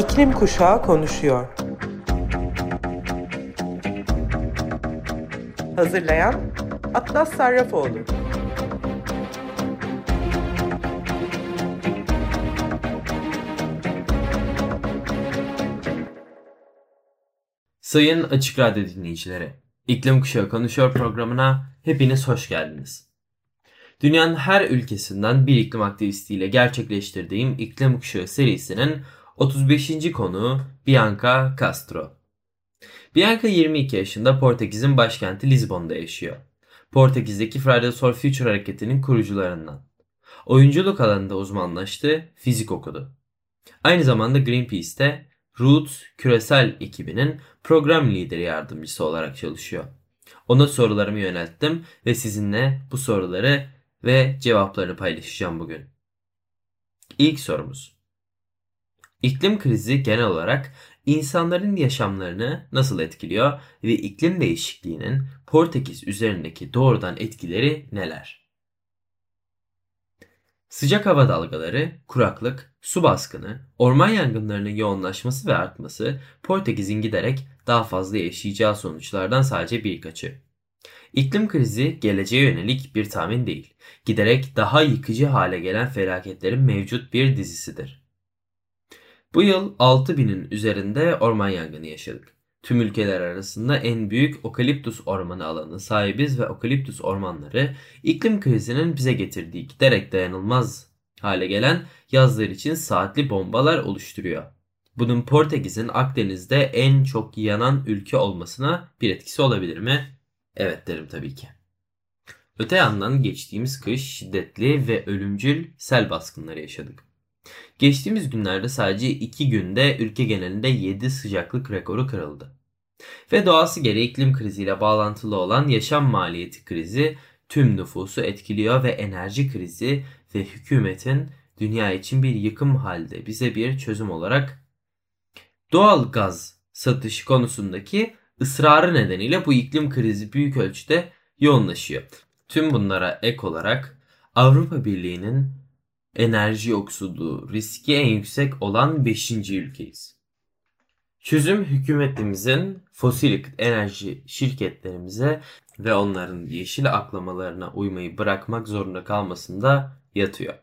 İklim Kuşağı konuşuyor. Hazırlayan Atlas Sarrafoğlu. Sayın Açık Radyo dinleyicileri, İklim Kuşağı Konuşuyor programına hepiniz hoş geldiniz. Dünyanın her ülkesinden bir iklim aktivistiyle gerçekleştirdiğim İklim Kuşağı serisinin 35. konuğu Bianca Castro. Bianca 22 yaşında Portekiz'in başkenti Lizbon'da yaşıyor. Portekiz'deki Fridays for Future hareketinin kurucularından. Oyunculuk alanında uzmanlaştı, fizik okudu. Aynı zamanda Greenpeace'te Roots küresel ekibinin program lideri yardımcısı olarak çalışıyor. Ona sorularımı yönelttim ve sizinle bu soruları ve cevaplarını paylaşacağım bugün. İlk sorumuz. İklim krizi genel olarak insanların yaşamlarını nasıl etkiliyor ve iklim değişikliğinin Portekiz üzerindeki doğrudan etkileri neler? Sıcak hava dalgaları, kuraklık, su baskını, orman yangınlarının yoğunlaşması ve artması Portekiz'in giderek daha fazla yaşayacağı sonuçlardan sadece birkaçı. İklim krizi geleceğe yönelik bir tahmin değil, giderek daha yıkıcı hale gelen felaketlerin mevcut bir dizisidir. Bu yıl 6000'in üzerinde orman yangını yaşadık. Tüm ülkeler arasında en büyük okaliptus ormanı alanı sahibiz ve okaliptus ormanları iklim krizinin bize getirdiği giderek dayanılmaz hale gelen yazlar için saatli bombalar oluşturuyor. Bunun Portekiz'in Akdeniz'de en çok yanan ülke olmasına bir etkisi olabilir mi? Evet derim tabii ki. Öte yandan geçtiğimiz kış şiddetli ve ölümcül sel baskınları yaşadık. Geçtiğimiz günlerde sadece 2 günde ülke genelinde 7 sıcaklık rekoru kırıldı. Ve doğası gereği iklim kriziyle bağlantılı olan yaşam maliyeti krizi tüm nüfusu etkiliyor ve enerji krizi ve hükümetin dünya için bir yıkım halde bize bir çözüm olarak doğal gaz satışı konusundaki ısrarı nedeniyle bu iklim krizi büyük ölçüde yoğunlaşıyor. Tüm bunlara ek olarak Avrupa Birliği'nin enerji yoksulluğu riski en yüksek olan 5. ülkeyiz. Çözüm hükümetimizin fosil enerji şirketlerimize ve onların yeşil aklamalarına uymayı bırakmak zorunda kalmasında yatıyor.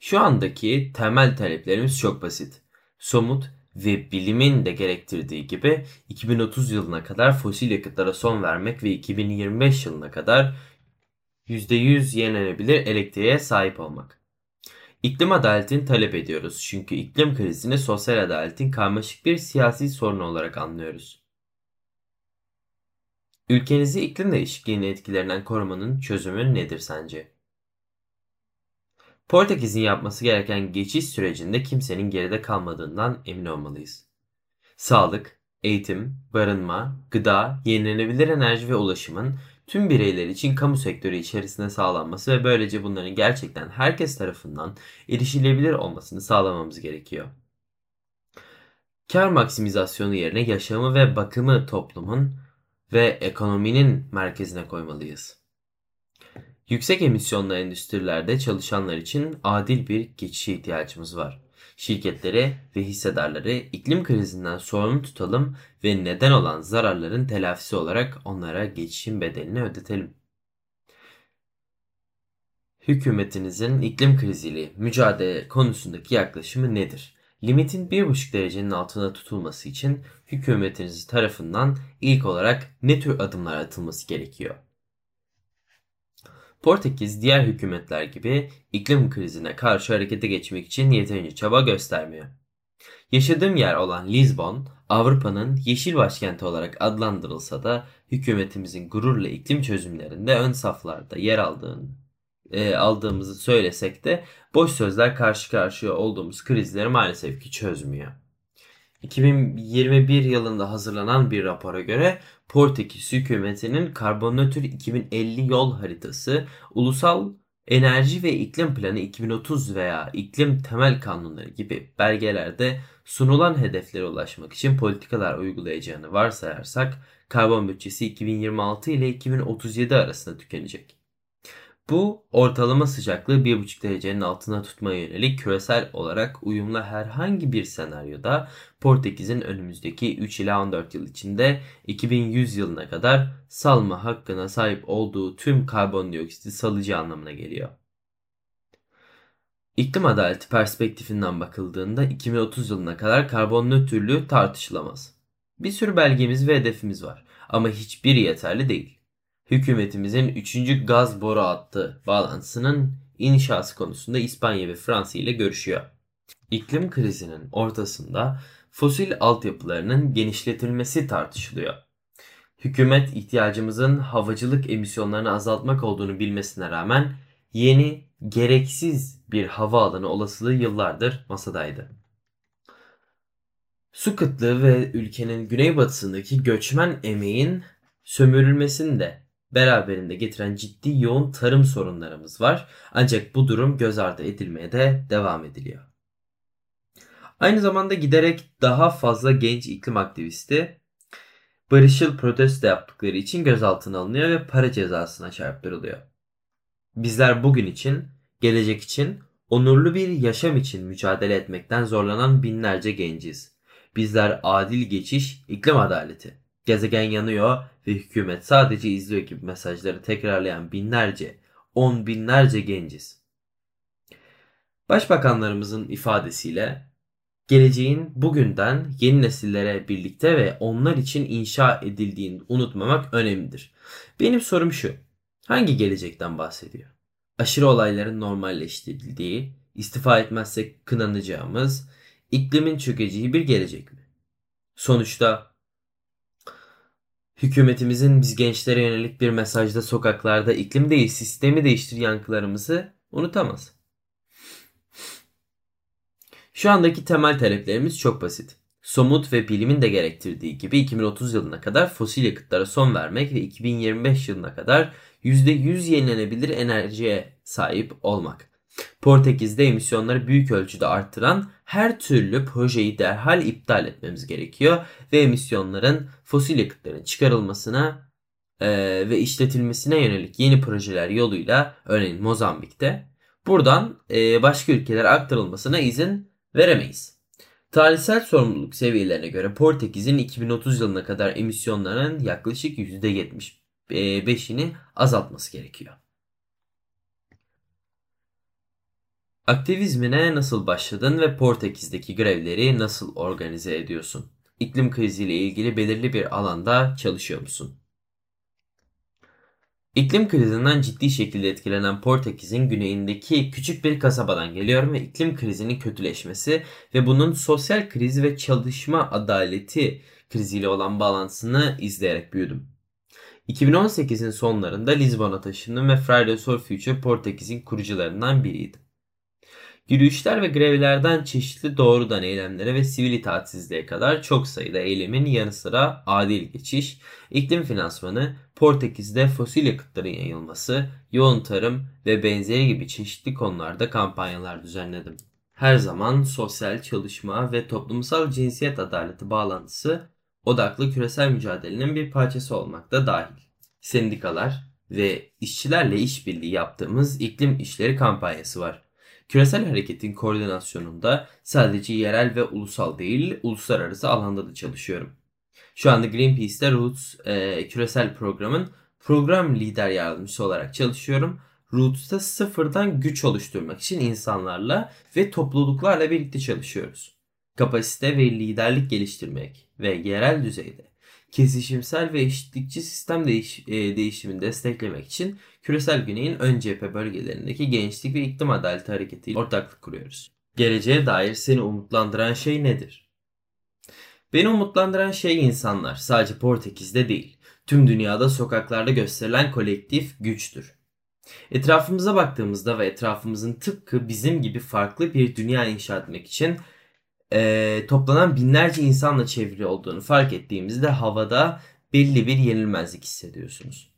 Şu andaki temel taleplerimiz çok basit. Somut ve bilimin de gerektirdiği gibi 2030 yılına kadar fosil yakıtlara son vermek ve 2025 yılına kadar %100 yenilenebilir elektriğe sahip olmak. İklim adaletini talep ediyoruz çünkü iklim krizini sosyal adaletin karmaşık bir siyasi sorunu olarak anlıyoruz. Ülkenizi iklim değişikliğinin etkilerinden korumanın çözümü nedir sence? Portekiz'in yapması gereken geçiş sürecinde kimsenin geride kalmadığından emin olmalıyız. Sağlık, eğitim, barınma, gıda, yenilenebilir enerji ve ulaşımın tüm bireyler için kamu sektörü içerisinde sağlanması ve böylece bunların gerçekten herkes tarafından erişilebilir olmasını sağlamamız gerekiyor. Kar maksimizasyonu yerine yaşamı ve bakımı toplumun ve ekonominin merkezine koymalıyız. Yüksek emisyonlu endüstrilerde çalışanlar için adil bir geçişe ihtiyacımız var. Şirketleri ve hissedarları iklim krizinden sorumlu tutalım ve neden olan zararların telafisi olarak onlara geçişin bedelini ödetelim. Hükümetinizin iklim kriziyle mücadele konusundaki yaklaşımı nedir? Limitin 1,5 derecenin altında tutulması için hükümetiniz tarafından ilk olarak ne tür adımlar atılması gerekiyor? Portekiz diğer hükümetler gibi iklim krizine karşı harekete geçmek için yeterince çaba göstermiyor. Yaşadığım yer olan Lisbon, Avrupa'nın yeşil başkenti olarak adlandırılsa da hükümetimizin gururla iklim çözümlerinde ön saflarda yer aldığını e, aldığımızı söylesek de boş sözler karşı karşıya olduğumuz krizleri maalesef ki çözmüyor. 2021 yılında hazırlanan bir rapora göre Portekiz hükümetinin karbonötr 2050 yol haritası, ulusal enerji ve iklim planı 2030 veya iklim temel kanunları gibi belgelerde sunulan hedeflere ulaşmak için politikalar uygulayacağını varsayarsak karbon bütçesi 2026 ile 2037 arasında tükenecek. Bu ortalama sıcaklığı 1,5 derecenin altına tutmaya yönelik küresel olarak uyumlu herhangi bir senaryoda Portekiz'in önümüzdeki 3 ila 14 yıl içinde 2100 yılına kadar salma hakkına sahip olduğu tüm karbondioksiti salacağı anlamına geliyor. İklim adaleti perspektifinden bakıldığında 2030 yılına kadar karbon nötrlüğü tartışılamaz. Bir sürü belgemiz ve hedefimiz var ama hiçbiri yeterli değil. Hükümetimizin 3. gaz boru hattı bağlantısının inşası konusunda İspanya ve Fransa ile görüşüyor. İklim krizinin ortasında fosil altyapılarının genişletilmesi tartışılıyor. Hükümet ihtiyacımızın havacılık emisyonlarını azaltmak olduğunu bilmesine rağmen yeni, gereksiz bir havaalanı olasılığı yıllardır masadaydı. Su kıtlığı ve ülkenin güneybatısındaki göçmen emeğin sömürülmesini de beraberinde getiren ciddi yoğun tarım sorunlarımız var. Ancak bu durum göz ardı edilmeye de devam ediliyor. Aynı zamanda giderek daha fazla genç iklim aktivisti barışçıl protesto yaptıkları için gözaltına alınıyor ve para cezasına çarptırılıyor. Bizler bugün için, gelecek için, onurlu bir yaşam için mücadele etmekten zorlanan binlerce genciz. Bizler adil geçiş, iklim adaleti, gezegen yanıyor ve hükümet sadece izliyor gibi mesajları tekrarlayan binlerce, on binlerce genciz. Başbakanlarımızın ifadesiyle geleceğin bugünden yeni nesillere birlikte ve onlar için inşa edildiğini unutmamak önemlidir. Benim sorum şu. Hangi gelecekten bahsediyor? Aşırı olayların normalleştirildiği, istifa etmezsek kınanacağımız, iklimin çökeceği bir gelecek mi? Sonuçta hükümetimizin biz gençlere yönelik bir mesajda sokaklarda iklim değil sistemi değiştir yankılarımızı unutamaz. Şu andaki temel taleplerimiz çok basit. Somut ve bilimin de gerektirdiği gibi 2030 yılına kadar fosil yakıtlara son vermek ve 2025 yılına kadar %100 yenilenebilir enerjiye sahip olmak. Portekiz'de emisyonları büyük ölçüde arttıran her türlü projeyi derhal iptal etmemiz gerekiyor ve emisyonların fosil yakıtların çıkarılmasına e, ve işletilmesine yönelik yeni projeler yoluyla örneğin Mozambik'te buradan e, başka ülkelere aktarılmasına izin veremeyiz. Tarihsel sorumluluk seviyelerine göre Portekiz'in 2030 yılına kadar emisyonlarının yaklaşık %75'ini azaltması gerekiyor. Aktivizmine nasıl başladın ve Portekiz'deki grevleri nasıl organize ediyorsun? İklim kriziyle ilgili belirli bir alanda çalışıyor musun? İklim krizinden ciddi şekilde etkilenen Portekiz'in güneyindeki küçük bir kasabadan geliyorum ve iklim krizinin kötüleşmesi ve bunun sosyal kriz ve çalışma adaleti kriziyle olan bağlantısını izleyerek büyüdüm. 2018'in sonlarında Lizbon'a taşındım ve Fridays for Future Portekiz'in kurucularından biriydim. Yürüyüşler ve grevlerden çeşitli doğrudan eylemlere ve sivil itaatsizliğe kadar çok sayıda eylemin yanı sıra adil geçiş, iklim finansmanı, Portekiz'de fosil yakıtların yayılması, yoğun tarım ve benzeri gibi çeşitli konularda kampanyalar düzenledim. Her zaman sosyal çalışma ve toplumsal cinsiyet adaleti bağlantısı odaklı küresel mücadelenin bir parçası olmakta dahil. Sendikalar ve işçilerle işbirliği yaptığımız iklim işleri kampanyası var. Küresel hareketin koordinasyonunda sadece yerel ve ulusal değil, uluslararası alanda da çalışıyorum. Şu anda Greenpeace'te Roots e, küresel programın program lider yardımcısı olarak çalışıyorum. Roots'ta sıfırdan güç oluşturmak için insanlarla ve topluluklarla birlikte çalışıyoruz. Kapasite ve liderlik geliştirmek ve yerel düzeyde kesişimsel ve eşitlikçi sistem değiş, e, değişimini desteklemek için küresel güneyin ön cephe bölgelerindeki gençlik ve iklim adaleti hareketiyle ortaklık kuruyoruz. Geleceğe dair seni umutlandıran şey nedir? Beni umutlandıran şey insanlar. Sadece Portekiz'de değil. Tüm dünyada sokaklarda gösterilen kolektif güçtür. Etrafımıza baktığımızda ve etrafımızın tıpkı bizim gibi farklı bir dünya inşa etmek için e, toplanan binlerce insanla çevrili olduğunu fark ettiğimizde havada belli bir yenilmezlik hissediyorsunuz.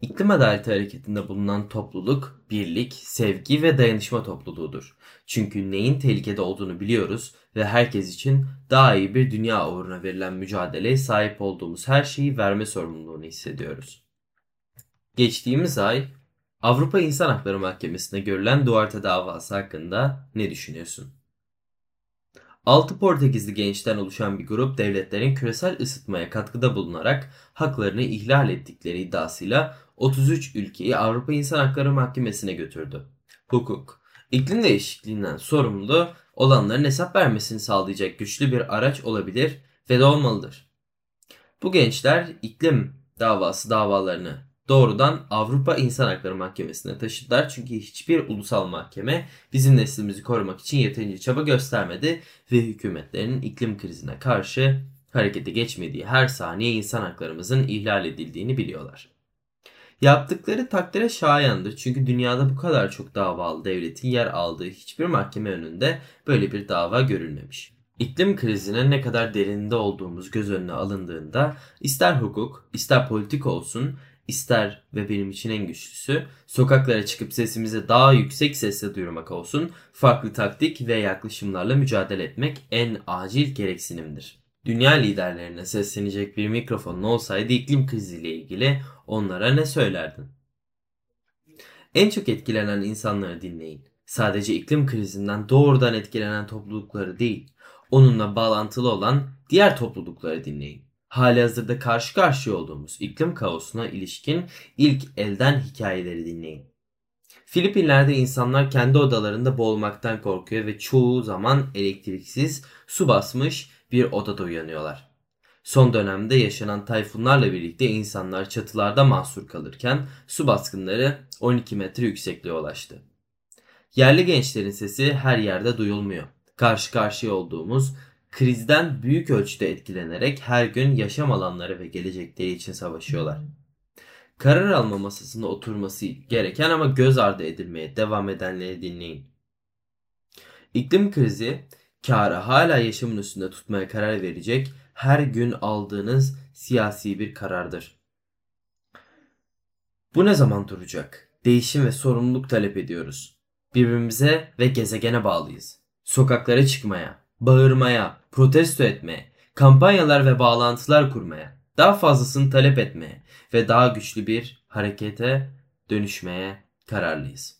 İklim adaleti hareketinde bulunan topluluk, birlik, sevgi ve dayanışma topluluğudur. Çünkü neyin tehlikede olduğunu biliyoruz ve herkes için daha iyi bir dünya uğruna verilen mücadeleye sahip olduğumuz her şeyi verme sorumluluğunu hissediyoruz. Geçtiğimiz ay Avrupa İnsan Hakları Mahkemesi'ne görülen Duarte davası hakkında ne düşünüyorsun? 6 Portekizli gençten oluşan bir grup devletlerin küresel ısıtmaya katkıda bulunarak haklarını ihlal ettikleri iddiasıyla 33 ülkeyi Avrupa İnsan Hakları Mahkemesi'ne götürdü. Hukuk, iklim değişikliğinden sorumlu olanların hesap vermesini sağlayacak güçlü bir araç olabilir ve de olmalıdır. Bu gençler iklim davası davalarını doğrudan Avrupa İnsan Hakları Mahkemesi'ne taşıdılar. Çünkü hiçbir ulusal mahkeme bizim neslimizi korumak için yeterince çaba göstermedi ve hükümetlerin iklim krizine karşı harekete geçmediği her saniye insan haklarımızın ihlal edildiğini biliyorlar. Yaptıkları takdire şayandır çünkü dünyada bu kadar çok davalı devletin yer aldığı hiçbir mahkeme önünde böyle bir dava görülmemiş. İklim krizine ne kadar derinde olduğumuz göz önüne alındığında ister hukuk, ister politik olsun, ister ve benim için en güçlüsü sokaklara çıkıp sesimizi daha yüksek sesle duyurmak olsun, farklı taktik ve yaklaşımlarla mücadele etmek en acil gereksinimdir. Dünya liderlerine seslenecek bir mikrofonun olsaydı iklim kriziyle ilgili onlara ne söylerdin? En çok etkilenen insanları dinleyin. Sadece iklim krizinden doğrudan etkilenen toplulukları değil, onunla bağlantılı olan diğer toplulukları dinleyin. Hali hazırda karşı karşıya olduğumuz iklim kaosuna ilişkin ilk elden hikayeleri dinleyin. Filipinler'de insanlar kendi odalarında boğulmaktan korkuyor ve çoğu zaman elektriksiz, su basmış bir odada uyanıyorlar. Son dönemde yaşanan tayfunlarla birlikte insanlar çatılarda mahsur kalırken su baskınları 12 metre yüksekliğe ulaştı. Yerli gençlerin sesi her yerde duyulmuyor. Karşı karşıya olduğumuz krizden büyük ölçüde etkilenerek her gün yaşam alanları ve gelecekleri için savaşıyorlar. Karar alma masasında oturması gereken ama göz ardı edilmeye devam edenleri dinleyin. İklim krizi karı hala yaşamın üstünde tutmaya karar verecek her gün aldığınız siyasi bir karardır. Bu ne zaman duracak? Değişim ve sorumluluk talep ediyoruz. Birbirimize ve gezegene bağlıyız. Sokaklara çıkmaya, bağırmaya, protesto etmeye, kampanyalar ve bağlantılar kurmaya, daha fazlasını talep etmeye ve daha güçlü bir harekete dönüşmeye kararlıyız.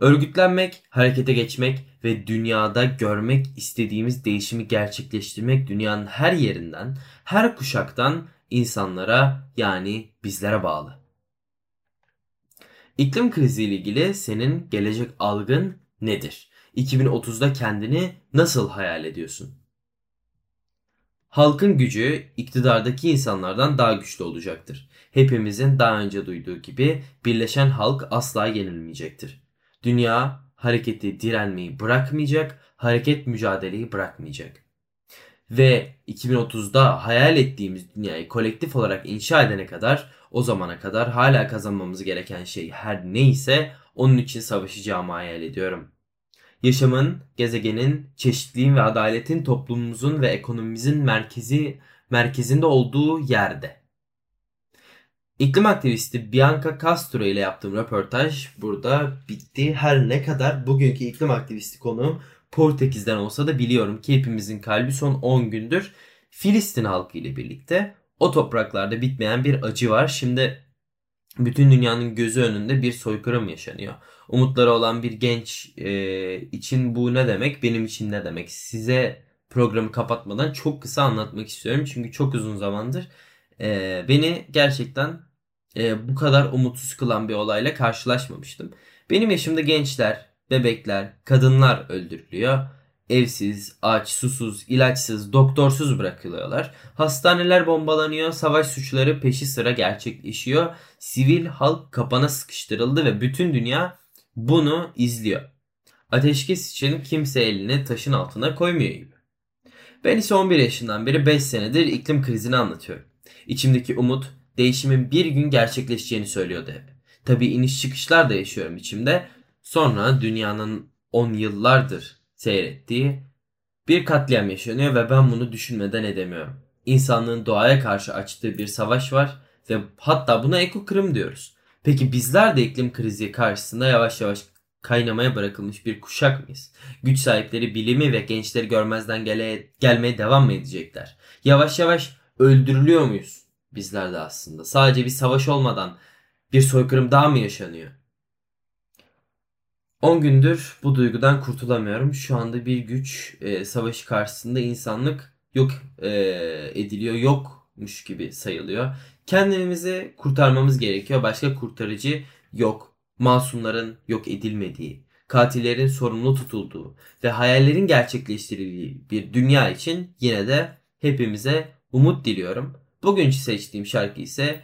Örgütlenmek, harekete geçmek ve dünyada görmek istediğimiz değişimi gerçekleştirmek dünyanın her yerinden, her kuşaktan insanlara yani bizlere bağlı. İklim krizi ile ilgili senin gelecek algın nedir? 2030'da kendini nasıl hayal ediyorsun? Halkın gücü iktidardaki insanlardan daha güçlü olacaktır. Hepimizin daha önce duyduğu gibi birleşen halk asla yenilmeyecektir. Dünya hareketi direnmeyi bırakmayacak, hareket mücadeleyi bırakmayacak. Ve 2030'da hayal ettiğimiz dünyayı kolektif olarak inşa edene kadar o zamana kadar hala kazanmamız gereken şey her neyse onun için savaşacağımı hayal ediyorum. Yaşamın, gezegenin, çeşitliliğin ve adaletin toplumumuzun ve ekonomimizin merkezi merkezinde olduğu yerde. İklim aktivisti Bianca Castro ile yaptığım röportaj burada bitti. Her ne kadar bugünkü iklim aktivisti konuğum Portekiz'den olsa da biliyorum ki hepimizin kalbi son 10 gündür Filistin halkı ile birlikte o topraklarda bitmeyen bir acı var. Şimdi bütün dünyanın gözü önünde bir soykırım yaşanıyor. Umutları olan bir genç e, için bu ne demek? Benim için ne demek? Size programı kapatmadan çok kısa anlatmak istiyorum. Çünkü çok uzun zamandır e, beni gerçekten e, bu kadar umutsuz kılan bir olayla karşılaşmamıştım. Benim yaşımda gençler, bebekler, kadınlar öldürülüyor. Evsiz, aç, susuz, ilaçsız, doktorsuz bırakılıyorlar. Hastaneler bombalanıyor, savaş suçları peşi sıra gerçekleşiyor. Sivil halk kapana sıkıştırıldı ve bütün dünya bunu izliyor. Ateşkes için kimse elini taşın altına koymuyor gibi. Ben ise 11 yaşından beri 5 senedir iklim krizini anlatıyorum. İçimdeki umut değişimin bir gün gerçekleşeceğini söylüyordu hep. Tabi iniş çıkışlar da yaşıyorum içimde. Sonra dünyanın 10 yıllardır seyrettiği bir katliam yaşanıyor ve ben bunu düşünmeden edemiyorum. İnsanlığın doğaya karşı açtığı bir savaş var ve hatta buna ekokırım diyoruz. Peki bizler de iklim krizi karşısında yavaş yavaş kaynamaya bırakılmış bir kuşak mıyız? Güç sahipleri bilimi ve gençleri görmezden gele, gelmeye devam mı edecekler? Yavaş yavaş öldürülüyor muyuz? bizler de aslında. Sadece bir savaş olmadan Bir soykırım daha mı yaşanıyor? 10 gündür bu duygudan kurtulamıyorum. Şu anda bir güç e, savaşı karşısında insanlık yok e, ediliyor, yokmuş gibi sayılıyor. Kendimizi kurtarmamız gerekiyor. Başka kurtarıcı yok. Masumların yok edilmediği, katillerin sorumlu tutulduğu ve hayallerin gerçekleştirildiği bir dünya için yine de hepimize umut diliyorum. Bugünkü seçtiğim şarkı ise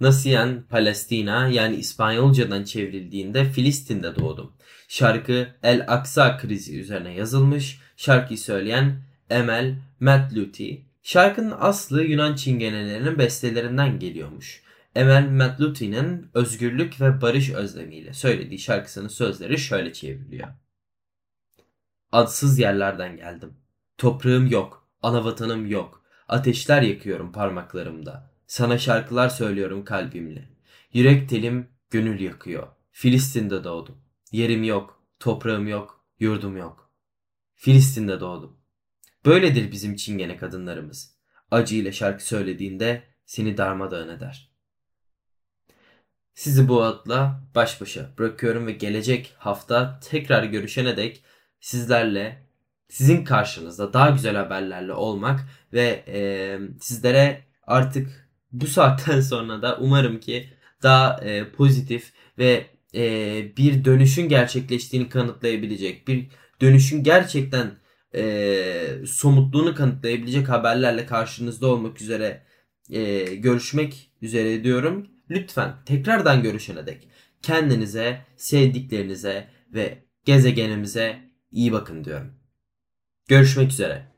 Nacien Palestina yani İspanyolcadan çevrildiğinde Filistin'de doğdum. Şarkı El Aksa krizi üzerine yazılmış. Şarkıyı söyleyen Emel Matluti. Şarkının aslı Yunan çingenelerinin bestelerinden geliyormuş. Emel Matluti'nin özgürlük ve barış özlemiyle söylediği şarkısının sözleri şöyle çevriliyor. Adsız yerlerden geldim. Toprağım yok, ana vatanım yok. Ateşler yakıyorum parmaklarımda. Sana şarkılar söylüyorum kalbimle. Yürek telim gönül yakıyor. Filistin'de doğdum. Yerim yok, toprağım yok, yurdum yok. Filistin'de doğdum. Böyledir bizim çingene kadınlarımız. Acıyla şarkı söylediğinde seni darmadağın eder. Sizi bu adla baş başa bırakıyorum ve gelecek hafta tekrar görüşene dek sizlerle sizin karşınızda daha güzel haberlerle olmak ve e, sizlere artık bu saatten sonra da umarım ki daha e, pozitif ve e, bir dönüşün gerçekleştiğini kanıtlayabilecek, bir dönüşün gerçekten e, somutluğunu kanıtlayabilecek haberlerle karşınızda olmak üzere e, görüşmek üzere diyorum. Lütfen tekrardan görüşene dek kendinize, sevdiklerinize ve gezegenimize iyi bakın diyorum. Görüşmek üzere.